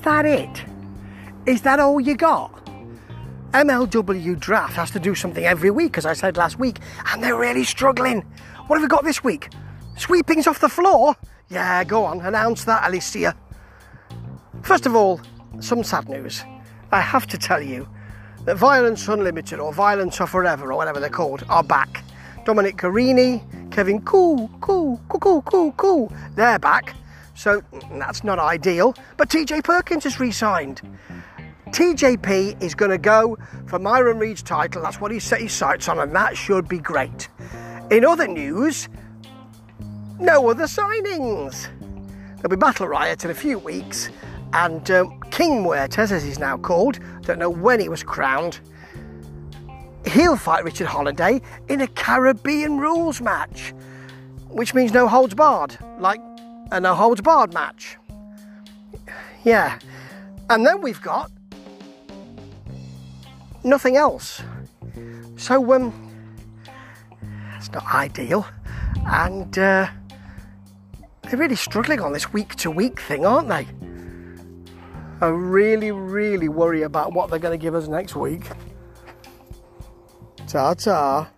that it? Is that all you got? MLW Draft has to do something every week, as I said last week, and they're really struggling. What have we got this week? Sweepings off the floor? Yeah, go on, announce that, Alicia. First of all, some sad news. I have to tell you that Violence Unlimited or Violence or Forever or whatever they're called are back. Dominic Garrini, Kevin Ku, Cool, Cool, Cool, Cool, Cool, they're back. So that's not ideal. But TJ Perkins has re signed. TJP is going to go for Myron Reed's title. That's what he set his sights on, and that should be great. In other news, no other signings. There'll be Battle Riot in a few weeks, and um, King Muertes, as he's now called, don't know when he was crowned, he'll fight Richard Holliday in a Caribbean rules match, which means no holds barred, like a no holds barred match. Yeah. And then we've got nothing else. So, um, it's not ideal. And uh, they're really struggling on this week to week thing, aren't they? I really, really worry about what they're going to give us next week. Ta ta.